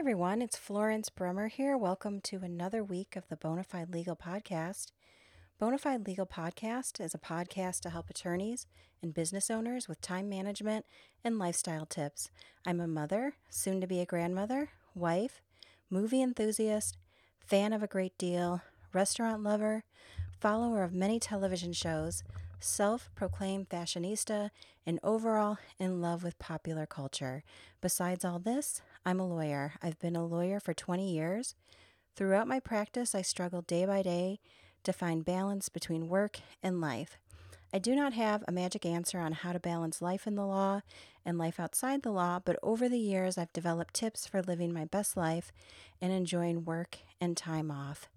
Everyone. It's Florence Brummer here. Welcome to another week of the Bonafide Legal Podcast. Bonafide Legal Podcast is a podcast to help attorneys and business owners with time management and lifestyle tips. I'm a mother, soon to be a grandmother, wife, movie enthusiast, fan of a great deal, restaurant lover, follower of many television shows, self proclaimed fashionista, and overall in love with popular culture. Besides all this, I'm a lawyer. I've been a lawyer for 20 years. Throughout my practice, I struggle day by day to find balance between work and life. I do not have a magic answer on how to balance life in the law and life outside the law, but over the years, I've developed tips for living my best life and enjoying work and time off.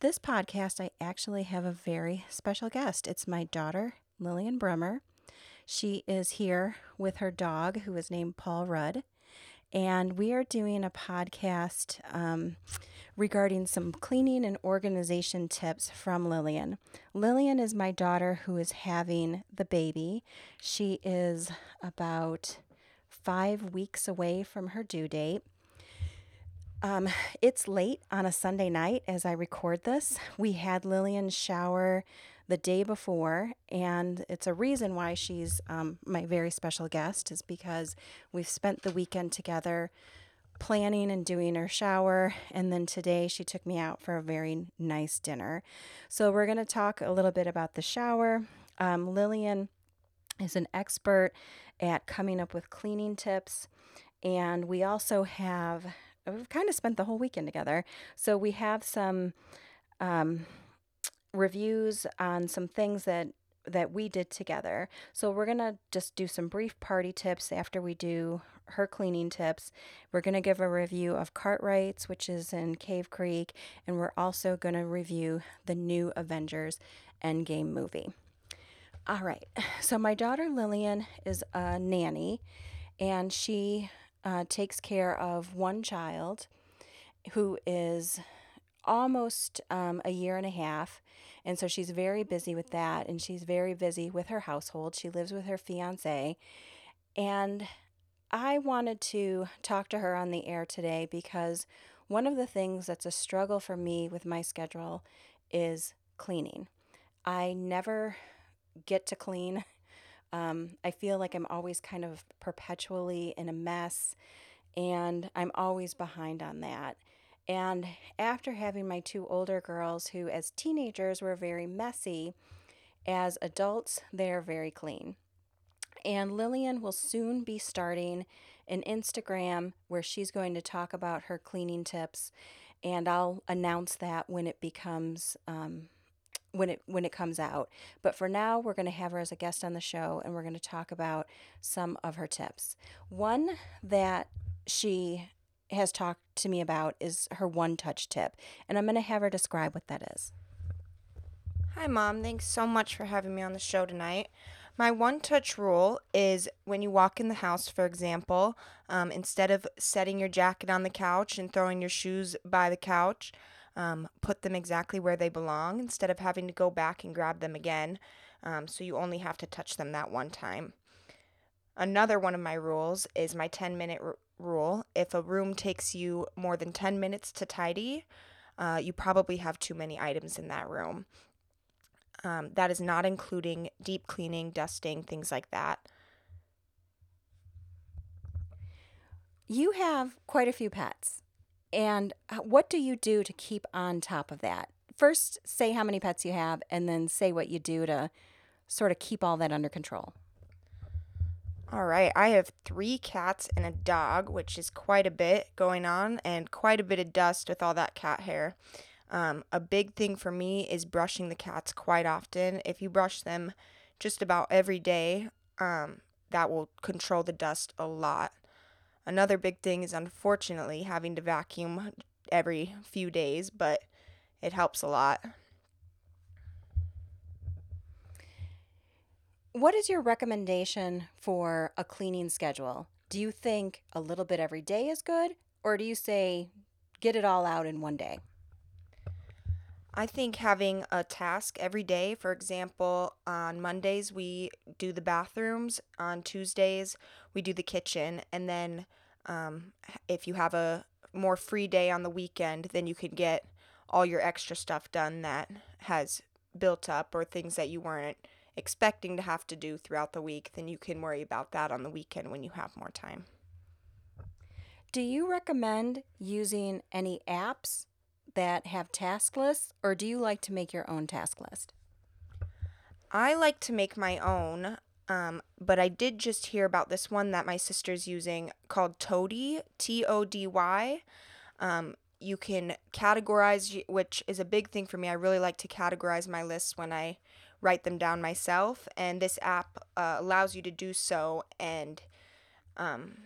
This podcast, I actually have a very special guest. It's my daughter, Lillian Brummer. She is here with her dog, who is named Paul Rudd. And we are doing a podcast um, regarding some cleaning and organization tips from Lillian. Lillian is my daughter who is having the baby. She is about five weeks away from her due date. Um, it's late on a Sunday night as I record this. We had Lillian shower the day before, and it's a reason why she's um, my very special guest, is because we've spent the weekend together planning and doing her shower. And then today she took me out for a very nice dinner. So we're going to talk a little bit about the shower. Um, Lillian is an expert at coming up with cleaning tips. And we also have, we've kind of spent the whole weekend together. So we have some um, reviews on some things that that we did together. So we're going to just do some brief party tips after we do her cleaning tips. We're going to give a review of Cartwright's, which is in Cave Creek, and we're also going to review the new Avengers Endgame movie. All right, so my daughter Lillian is a nanny, and she uh, takes care of one child who is almost um, a year and a half. And so she's very busy with that, and she's very busy with her household. She lives with her fiance. And I wanted to talk to her on the air today because one of the things that's a struggle for me with my schedule is cleaning. I never get to clean. Um, I feel like I'm always kind of perpetually in a mess, and I'm always behind on that. And after having my two older girls, who as teenagers were very messy, as adults, they're very clean. And Lillian will soon be starting an Instagram where she's going to talk about her cleaning tips, and I'll announce that when it becomes um, when it when it comes out. But for now, we're going to have her as a guest on the show, and we're going to talk about some of her tips. One that she has talked to me about is her one touch tip, and I'm going to have her describe what that is. Hi, Mom. Thanks so much for having me on the show tonight. My one touch rule is when you walk in the house, for example, um, instead of setting your jacket on the couch and throwing your shoes by the couch, um, put them exactly where they belong instead of having to go back and grab them again. Um, so you only have to touch them that one time. Another one of my rules is my 10 minute r- rule. If a room takes you more than 10 minutes to tidy, uh, you probably have too many items in that room. Um, that is not including deep cleaning, dusting, things like that. You have quite a few pets. And uh, what do you do to keep on top of that? First, say how many pets you have, and then say what you do to sort of keep all that under control. All right, I have three cats and a dog, which is quite a bit going on, and quite a bit of dust with all that cat hair. Um, a big thing for me is brushing the cats quite often. If you brush them just about every day, um, that will control the dust a lot. Another big thing is unfortunately having to vacuum every few days, but it helps a lot. What is your recommendation for a cleaning schedule? Do you think a little bit every day is good, or do you say get it all out in one day? I think having a task every day, for example, on Mondays we do the bathrooms, on Tuesdays we do the kitchen, and then um, if you have a more free day on the weekend, then you can get all your extra stuff done that has built up or things that you weren't expecting to have to do throughout the week, then you can worry about that on the weekend when you have more time. Do you recommend using any apps that have task lists, or do you like to make your own task list? I like to make my own, um, but I did just hear about this one that my sister's using called Tody, T O D Y. Um, you can categorize, which is a big thing for me. I really like to categorize my lists when I write them down myself, and this app uh, allows you to do so, and um,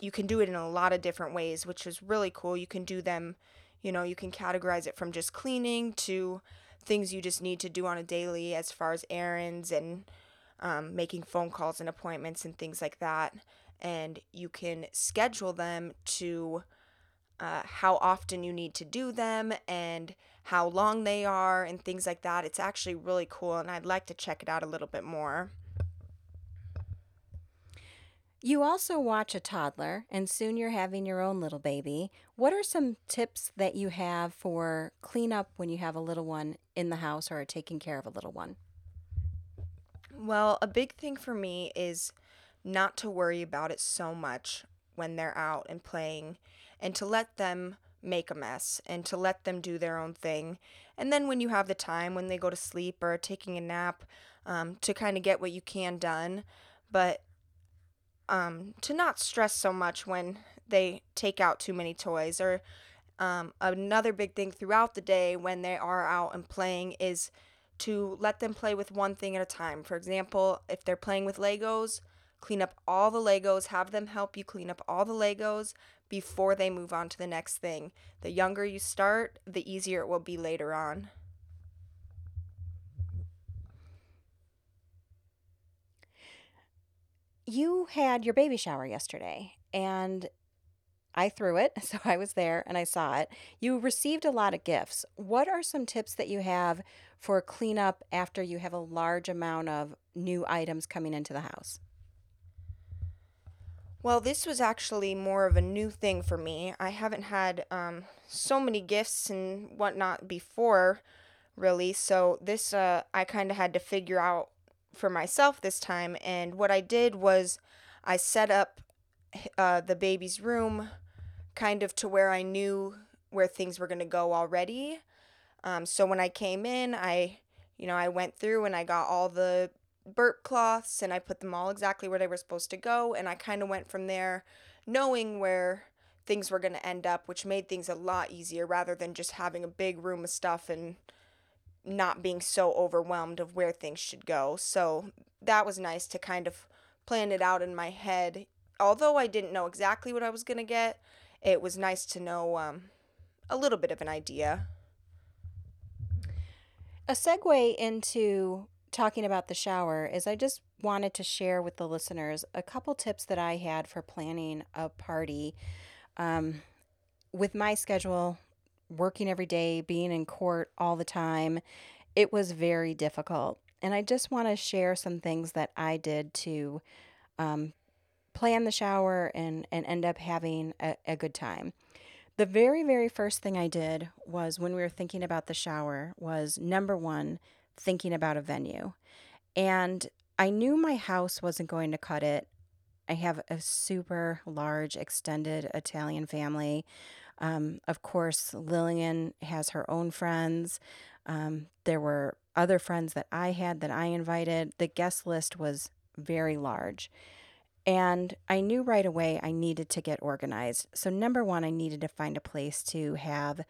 you can do it in a lot of different ways, which is really cool. You can do them, you know, you can categorize it from just cleaning to things you just need to do on a daily, as far as errands and um, making phone calls and appointments and things like that. And you can schedule them to uh, how often you need to do them and how long they are and things like that. It's actually really cool, and I'd like to check it out a little bit more. You also watch a toddler, and soon you're having your own little baby. What are some tips that you have for cleanup when you have a little one in the house or taking care of a little one? Well, a big thing for me is not to worry about it so much when they're out and playing and to let them make a mess and to let them do their own thing. And then when you have the time, when they go to sleep or taking a nap, um, to kind of get what you can done. But um, to not stress so much when they take out too many toys. Or um, another big thing throughout the day when they are out and playing is to let them play with one thing at a time. For example, if they're playing with Legos, clean up all the Legos, have them help you clean up all the Legos before they move on to the next thing. The younger you start, the easier it will be later on. You had your baby shower yesterday, and I threw it, so I was there and I saw it. You received a lot of gifts. What are some tips that you have for cleanup after you have a large amount of new items coming into the house? Well, this was actually more of a new thing for me. I haven't had um, so many gifts and whatnot before, really. So this, uh, I kind of had to figure out for myself this time. And what I did was I set up uh, the baby's room kind of to where I knew where things were going to go already. Um, so when I came in, I, you know, I went through and I got all the burp cloths and I put them all exactly where they were supposed to go. And I kind of went from there knowing where things were going to end up, which made things a lot easier rather than just having a big room of stuff and not being so overwhelmed of where things should go. So that was nice to kind of plan it out in my head. Although I didn't know exactly what I was going to get, it was nice to know um, a little bit of an idea. A segue into talking about the shower is I just wanted to share with the listeners a couple tips that I had for planning a party. Um, with my schedule, working every day, being in court all the time, it was very difficult. And I just want to share some things that I did to um, plan the shower and, and end up having a, a good time. The very, very first thing I did was when we were thinking about the shower was number one, thinking about a venue. And I knew my house wasn't going to cut it. I have a super large extended Italian family. Um, of course, Lillian has her own friends. Um, there were other friends that I had that I invited. The guest list was very large. And I knew right away I needed to get organized. So, number one, I needed to find a place to have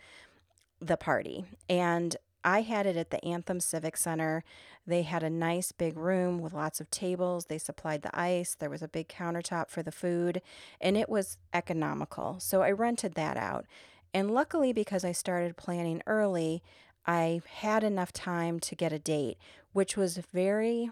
the party. And I had it at the Anthem Civic Center. They had a nice big room with lots of tables. They supplied the ice. There was a big countertop for the food, and it was economical. So I rented that out. And luckily, because I started planning early, I had enough time to get a date, which was very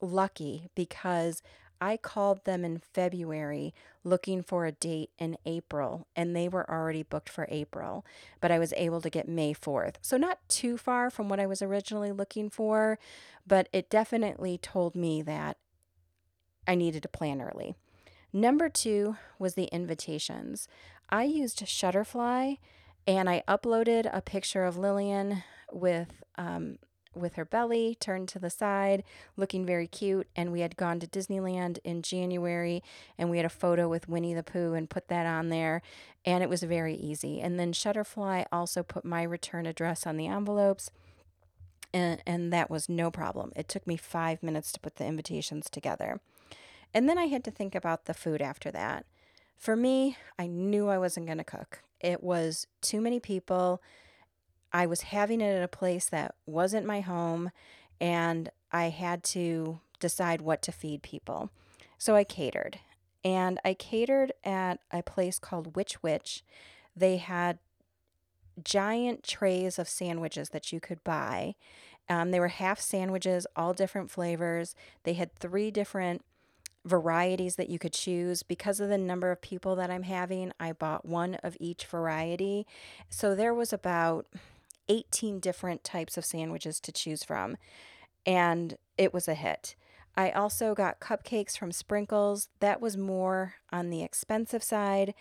lucky because I called them in February looking for a date in April, and they were already booked for April, but I was able to get May 4th. So, not too far from what I was originally looking for, but it definitely told me that I needed to plan early. Number two was the invitations. I used Shutterfly and I uploaded a picture of Lillian with um, with her belly turned to the side, looking very cute. And we had gone to Disneyland in January and we had a photo with Winnie the Pooh and put that on there. And it was very easy. And then Shutterfly also put my return address on the envelopes. And, and that was no problem. It took me five minutes to put the invitations together. And then I had to think about the food after that. For me, I knew I wasn't going to cook. It was too many people. I was having it at a place that wasn't my home, and I had to decide what to feed people. So I catered. And I catered at a place called Which Wich. They had giant trays of sandwiches that you could buy. Um, they were half sandwiches, all different flavors. They had three different varieties that you could choose. Because of the number of people that I'm having, I bought one of each variety. So there was about 18 different types of sandwiches to choose from, and it was a hit. I also got cupcakes from Sprinkles. That was more on the expensive side,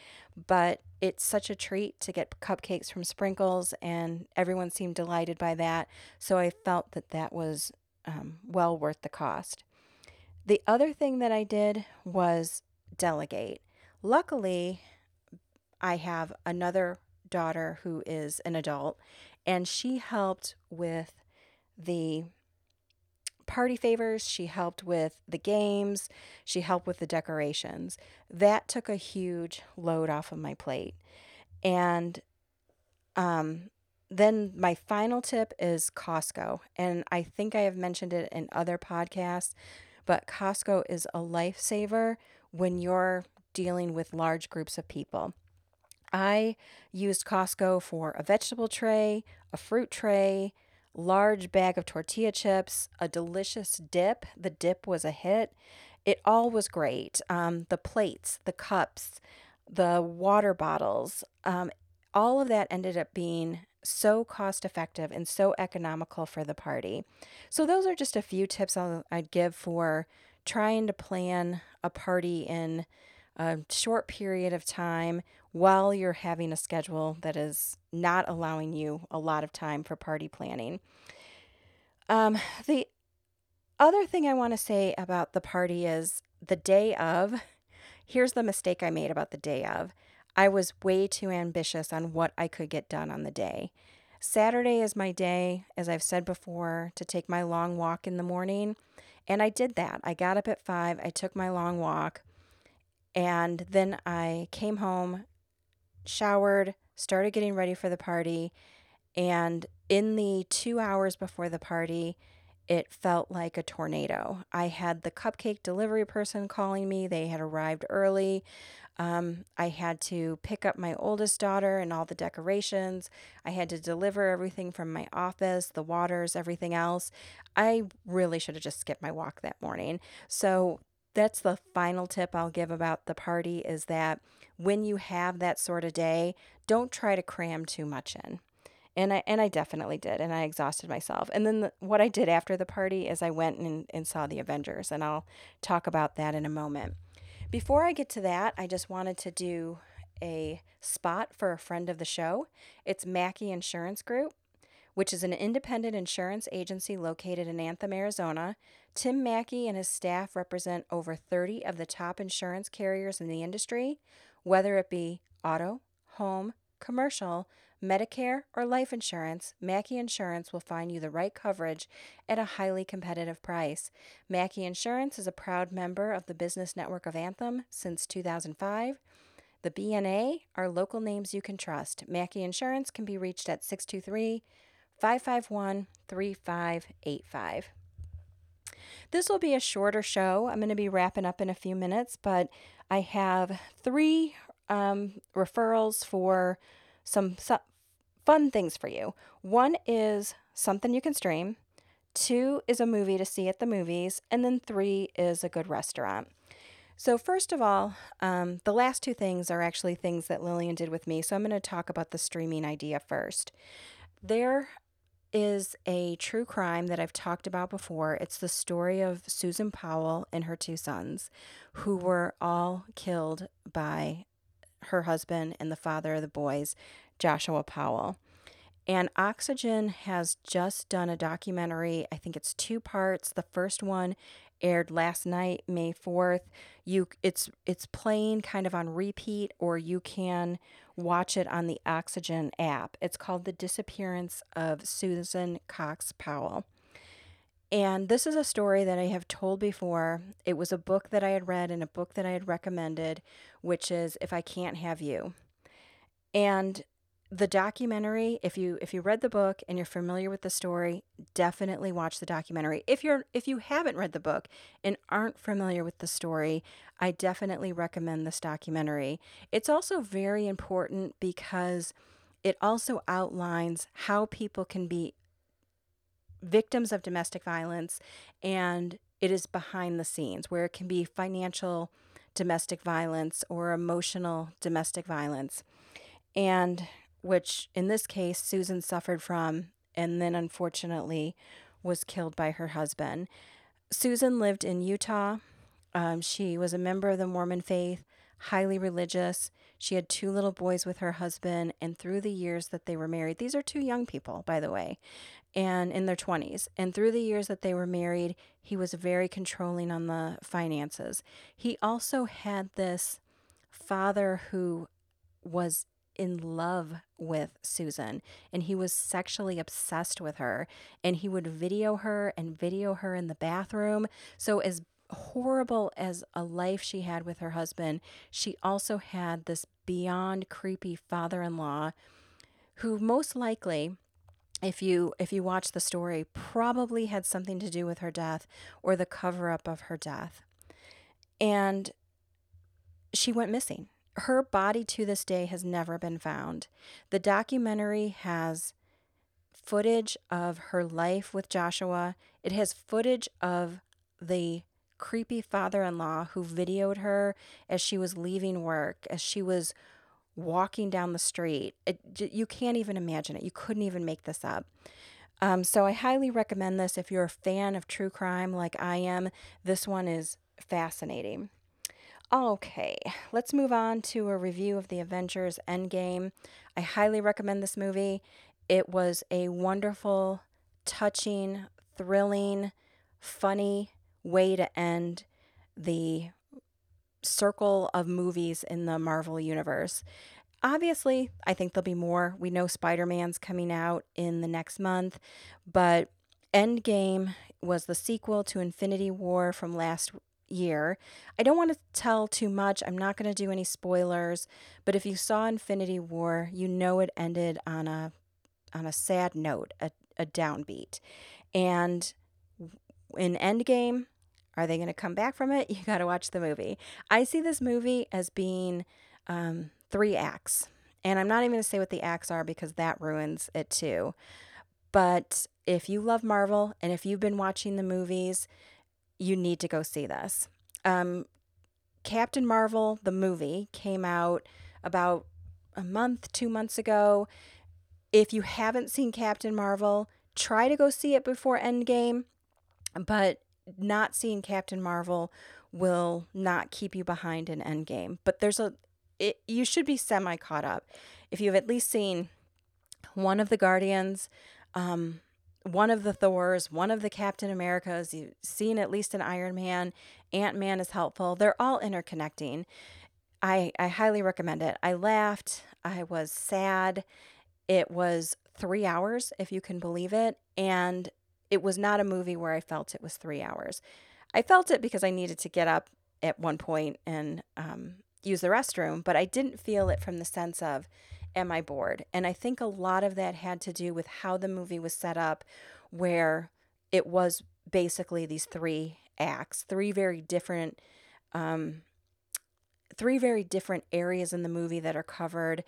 but it's such a treat to get cupcakes from Sprinkles, and everyone seemed delighted by that. So I felt that that was um, well worth the cost. The other thing that I did was delegate. Luckily, I have another daughter who is an adult, and she helped with the party favors, she helped with the games, she helped with the decorations. That took a huge load off of my plate. And um, then my final tip is Costco. And I think I have mentioned it in other podcasts, but Costco is a lifesaver when you're dealing with large groups of people. I used Costco for a vegetable tray, a fruit tray, large bag of tortilla chips, a delicious dip. The dip was a hit. It all was great. Um, the plates, the cups, the water bottles, um, all of that ended up being so cost effective and so economical for the party. So, those are just a few tips I'll, I'd give for trying to plan a party in a short period of time while you're having a schedule that is not allowing you a lot of time for party planning. Um, the other thing I want to say about the party is the day of. Here's the mistake I made about the day of. I was way too ambitious on what I could get done on the day. Saturday is my day, as I've said before, to take my long walk in the morning. And I did that. I got up at five, I took my long walk, and then I came home, showered, started getting ready for the party. And in the two hours before the party, it felt like a tornado. I had the cupcake delivery person calling me. They had arrived early. Um, I had to pick up my oldest daughter and all the decorations. I had to deliver everything from my office, the waters, everything else. I really should have just skipped my walk that morning. So that's the final tip I'll give about the party is that when you have that sort of day, don't try to cram too much in. And I and I definitely did, and I exhausted myself. And then the, what I did after the party is I went and, and saw the Avengers, and I'll talk about that in a moment. Before I get to that, I just wanted to do a spot for a friend of the show. It's Mackey Insurance Group, which is an independent insurance agency located in Anthem, Arizona. Tim Mackey and his staff represent over 30 of the top insurance carriers in the industry, whether it be auto, home, commercial, Medicare, or life insurance, Mackey Insurance will find you the right coverage at a highly competitive price. Mackey Insurance is a proud member of the Business Network of Anthem since 2005. The BNA are local names you can trust. Mackey Insurance can be reached at 623 551 3585. This will be a shorter show. I'm going to be wrapping up in a few minutes, but I have three um, referrals for some su- fun things for you. One is something you can stream, two is a movie to see at the movies, and then three is a good restaurant. So, first of all, um, the last two things are actually things that Lillian did with me. So, I'm going to talk about the streaming idea first. There is a true crime that I've talked about before. It's the story of Susan Powell and her two sons, who were all killed by her husband and the father of the boys, Joshua Powell. And Oxygen has just done a documentary. I think it's two parts. The first one aired last night, May 4th. You it's it's playing kind of on repeat or you can watch it on the Oxygen app. It's called The Disappearance of Susan Cox Powell. And this is a story that I have told before. It was a book that I had read and a book that I had recommended, which is If I Can't Have You. And the documentary if you if you read the book and you're familiar with the story definitely watch the documentary. If you're if you haven't read the book and aren't familiar with the story i definitely recommend this documentary. It's also very important because it also outlines how people can be victims of domestic violence and it is behind the scenes where it can be financial domestic violence or emotional domestic violence. And which in this case Susan suffered from and then unfortunately was killed by her husband. Susan lived in Utah. Um, she was a member of the Mormon faith, highly religious. She had two little boys with her husband, and through the years that they were married, these are two young people, by the way, and in their 20s. And through the years that they were married, he was very controlling on the finances. He also had this father who was in love with Susan and he was sexually obsessed with her and he would video her and video her in the bathroom. So as horrible as a life she had with her husband, she also had this beyond creepy father-in-law who most likely if you if you watch the story probably had something to do with her death or the cover up of her death. And she went missing her body to this day has never been found. The documentary has footage of her life with Joshua, it has footage of the creepy father in law who videoed her as she was leaving work, as she was walking down the street. It, you can't even imagine it. You couldn't even make this up. Um, so I highly recommend this if you're a fan of true crime like I am. This one is fascinating. Okay, let's move on to a review of the Avengers Endgame. I highly recommend this movie. It was a wonderful, touching, thrilling, funny way to end the circle of movies in the Marvel Universe. Obviously, I think there'll be more. We know Spider Man's coming out in the next month, but Endgame was the sequel to Infinity War from last year. I don't want to tell too much. I'm not going to do any spoilers, but if you saw Infinity War, you know it ended on a on a sad note, a, a downbeat. And in Endgame, are they going to come back from it? You got to watch the movie. I see this movie as being um, three acts. And I'm not even going to say what the acts are because that ruins it too. But if you love Marvel and if you've been watching the movies, you need to go see this. Um, Captain Marvel, the movie, came out about a month, two months ago. If you haven't seen Captain Marvel, try to go see it before Endgame, but not seeing Captain Marvel will not keep you behind in Endgame. But there's a, it, you should be semi caught up. If you've at least seen one of the Guardians, um, one of the Thors, one of the Captain Americas, you've seen at least an Iron Man, Ant Man is helpful. They're all interconnecting. I, I highly recommend it. I laughed, I was sad. It was three hours, if you can believe it. And it was not a movie where I felt it was three hours. I felt it because I needed to get up at one point and um, use the restroom, but I didn't feel it from the sense of am I bored? And I think a lot of that had to do with how the movie was set up, where it was basically these three acts, three very different, um, three very different areas in the movie that are covered,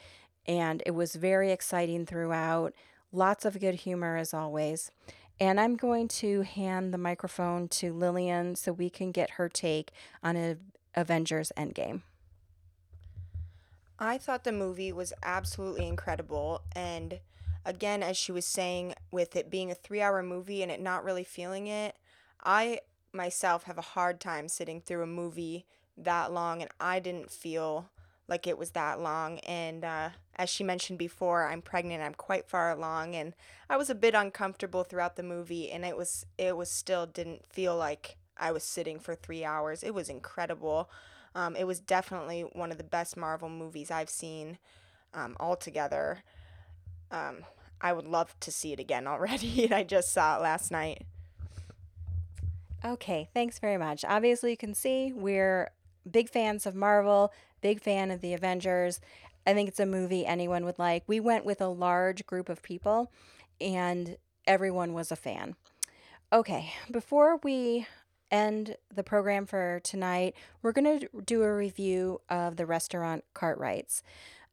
and it was very exciting throughout. Lots of good humor as always. And I'm going to hand the microphone to Lillian so we can get her take on Avengers Endgame. I thought the movie was absolutely incredible. And again, as she was saying, with it being a three hour movie and it not really feeling it, I myself have a hard time sitting through a movie that long and I didn't feel like it was that long. And uh, as she mentioned before, I'm pregnant. I'm quite far along, and I was a bit uncomfortable throughout the movie. And it was it was still didn't feel like I was sitting for three hours. It was incredible. Um, it was definitely one of the best Marvel movies I've seen um, altogether. Um, I would love to see it again already, I just saw it last night. Okay, thanks very much. Obviously, you can see we're big fans of Marvel, big fan of the Avengers. I think it's a movie anyone would like. We went with a large group of people, and everyone was a fan. Okay, before we end the program for tonight, we're going to do a review of the restaurant Cartwrights.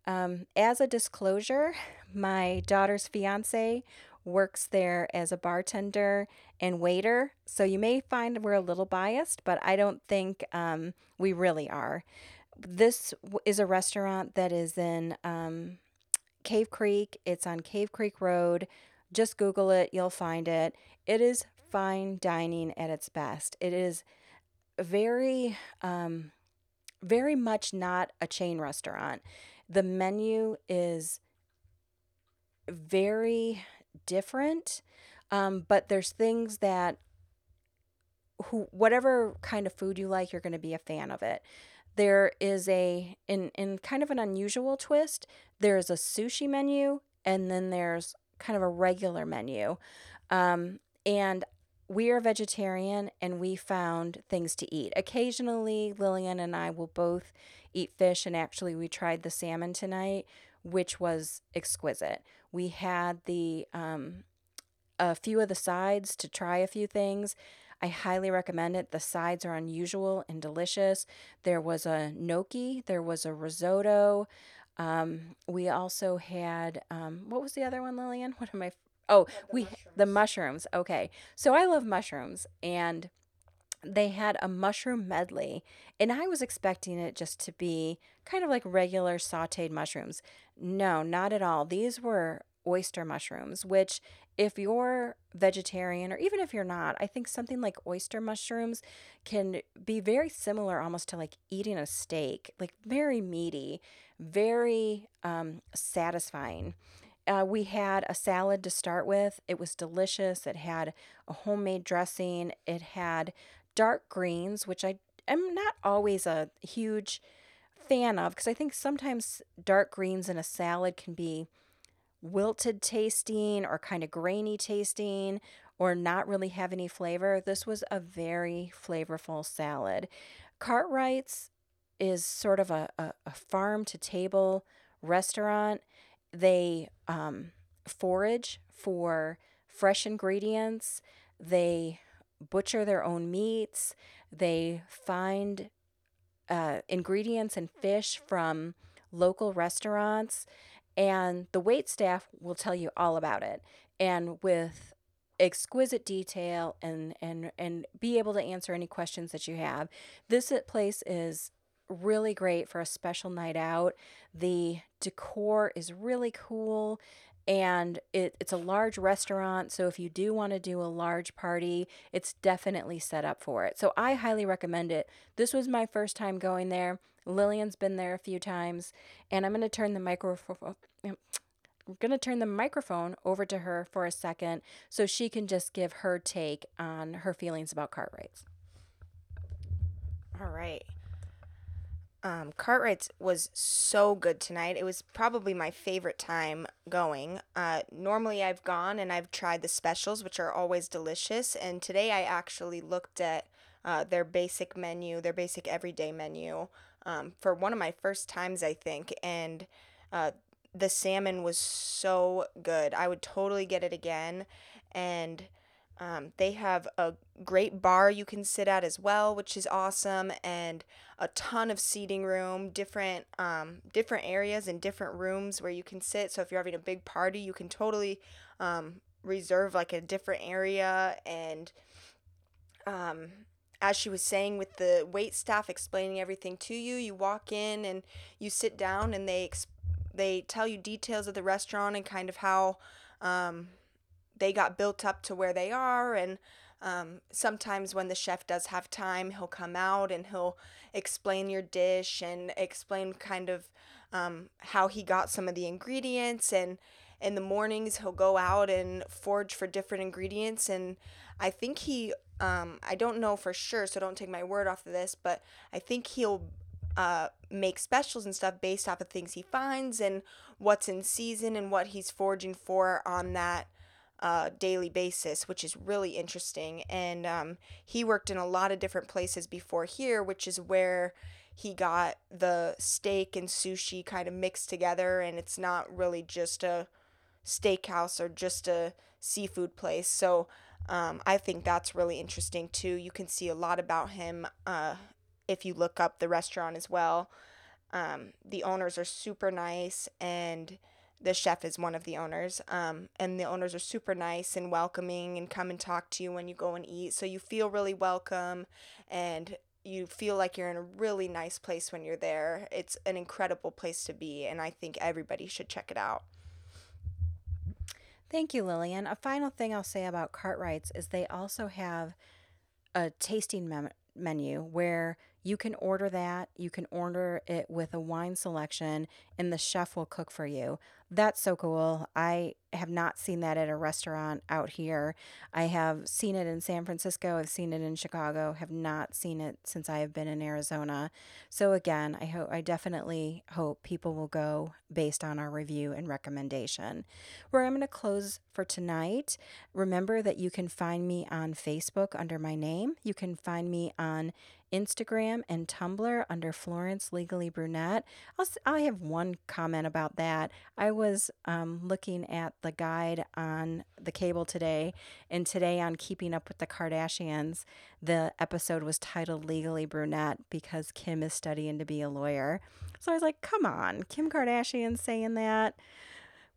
Um, as a disclosure, my daughter's fiance works there as a bartender and waiter. So you may find we're a little biased, but I don't think um, we really are. This is a restaurant that is in um, Cave Creek. It's on Cave Creek Road. Just Google it, you'll find it. It is fine dining at its best. It is very, um, very much not a chain restaurant. The menu is very different, um, but there's things that who whatever kind of food you like, you're going to be a fan of it. There is a in in kind of an unusual twist. There's a sushi menu, and then there's kind of a regular menu. Um, and we are vegetarian and we found things to eat. Occasionally, Lillian and I will both eat fish, and actually, we tried the salmon tonight, which was exquisite. We had the um, a few of the sides to try a few things. I highly recommend it. The sides are unusual and delicious. There was a gnocchi, there was a risotto. Um, we also had um, what was the other one, Lillian? What am I? Oh, the we mushrooms. the mushrooms. Okay, so I love mushrooms, and they had a mushroom medley, and I was expecting it just to be kind of like regular sautéed mushrooms. No, not at all. These were oyster mushrooms, which, if you're vegetarian or even if you're not, I think something like oyster mushrooms can be very similar almost to like eating a steak, like very meaty, very um, satisfying. Uh, we had a salad to start with. It was delicious. It had a homemade dressing. It had dark greens, which I am not always a huge fan of because I think sometimes dark greens in a salad can be wilted tasting or kind of grainy tasting or not really have any flavor. This was a very flavorful salad. Cartwright's is sort of a, a, a farm to table restaurant. They um, forage for fresh ingredients. They butcher their own meats. They find uh, ingredients and fish from local restaurants. And the wait staff will tell you all about it. And with exquisite detail and and and be able to answer any questions that you have. This place is really great for a special night out. The decor is really cool and it, it's a large restaurant. So if you do want to do a large party, it's definitely set up for it. So I highly recommend it. This was my first time going there. Lillian's been there a few times, and I'm going to turn the microphone. Oh, I'm going to turn the microphone over to her for a second so she can just give her take on her feelings about Cartwrights. All right. Um, Cartwright's was so good tonight. It was probably my favorite time going. Uh, normally, I've gone and I've tried the specials, which are always delicious. And today, I actually looked at uh, their basic menu, their basic everyday menu, um, for one of my first times, I think. And uh, the salmon was so good. I would totally get it again. And um, they have a great bar you can sit at as well, which is awesome, and a ton of seating room, different um, different areas and different rooms where you can sit. So if you're having a big party, you can totally um, reserve like a different area. And um, as she was saying, with the wait staff explaining everything to you, you walk in and you sit down, and they ex- they tell you details of the restaurant and kind of how um, they got built up to where they are and Um, sometimes when the chef does have time, he'll come out and he'll explain your dish and explain kind of um, how he got some of the ingredients. And in the mornings, he'll go out and forage for different ingredients. And I think he, um, I don't know for sure, so don't take my word off of this, but I think he'll uh, make specials and stuff based off of things he finds and what's in season and what he's foraging for on that uh, daily basis, which is really interesting. And um, he worked in a lot of different places before here, which is where he got the steak and sushi kind of mixed together. And it's not really just a steakhouse or just a seafood place. So um, I think that's really interesting too. You can see a lot about him uh, if you look up the restaurant as well. Um, the owners are super nice and the chef is one of the owners. Um, and the owners are super nice and welcoming and come and talk to you when you go and eat. So you feel really welcome and you feel like you're in a really nice place when you're there. It's an incredible place to be, and I think everybody should check it out. Thank you, Lillian. A final thing I'll say about Cartwrights is they also have a tasting mem- menu where you can order that. You can order it with a wine selection, and the chef will cook for you. That's so cool. I have not seen that at a restaurant out here. I have seen it in San Francisco, I've seen it in Chicago, have not seen it since I have been in Arizona. So again, I hope I definitely hope people will go based on our review and recommendation. Where I'm going to close for tonight, remember that you can find me on Facebook under my name. You can find me on Instagram and Tumblr under Florence Legally Brunette. I'll, I have one comment about that. I was um, looking at the guide on the cable today, and today on Keeping Up with the Kardashians, the episode was titled Legally Brunette because Kim is studying to be a lawyer. So I was like, come on, Kim Kardashian saying that.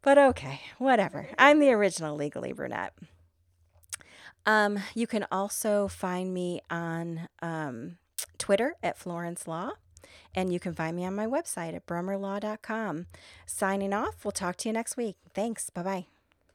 But okay, whatever. I'm the original Legally Brunette. Um, you can also find me on um, Twitter at Florence Law. And you can find me on my website at brummerlaw.com. Signing off. We'll talk to you next week. Thanks. Bye bye.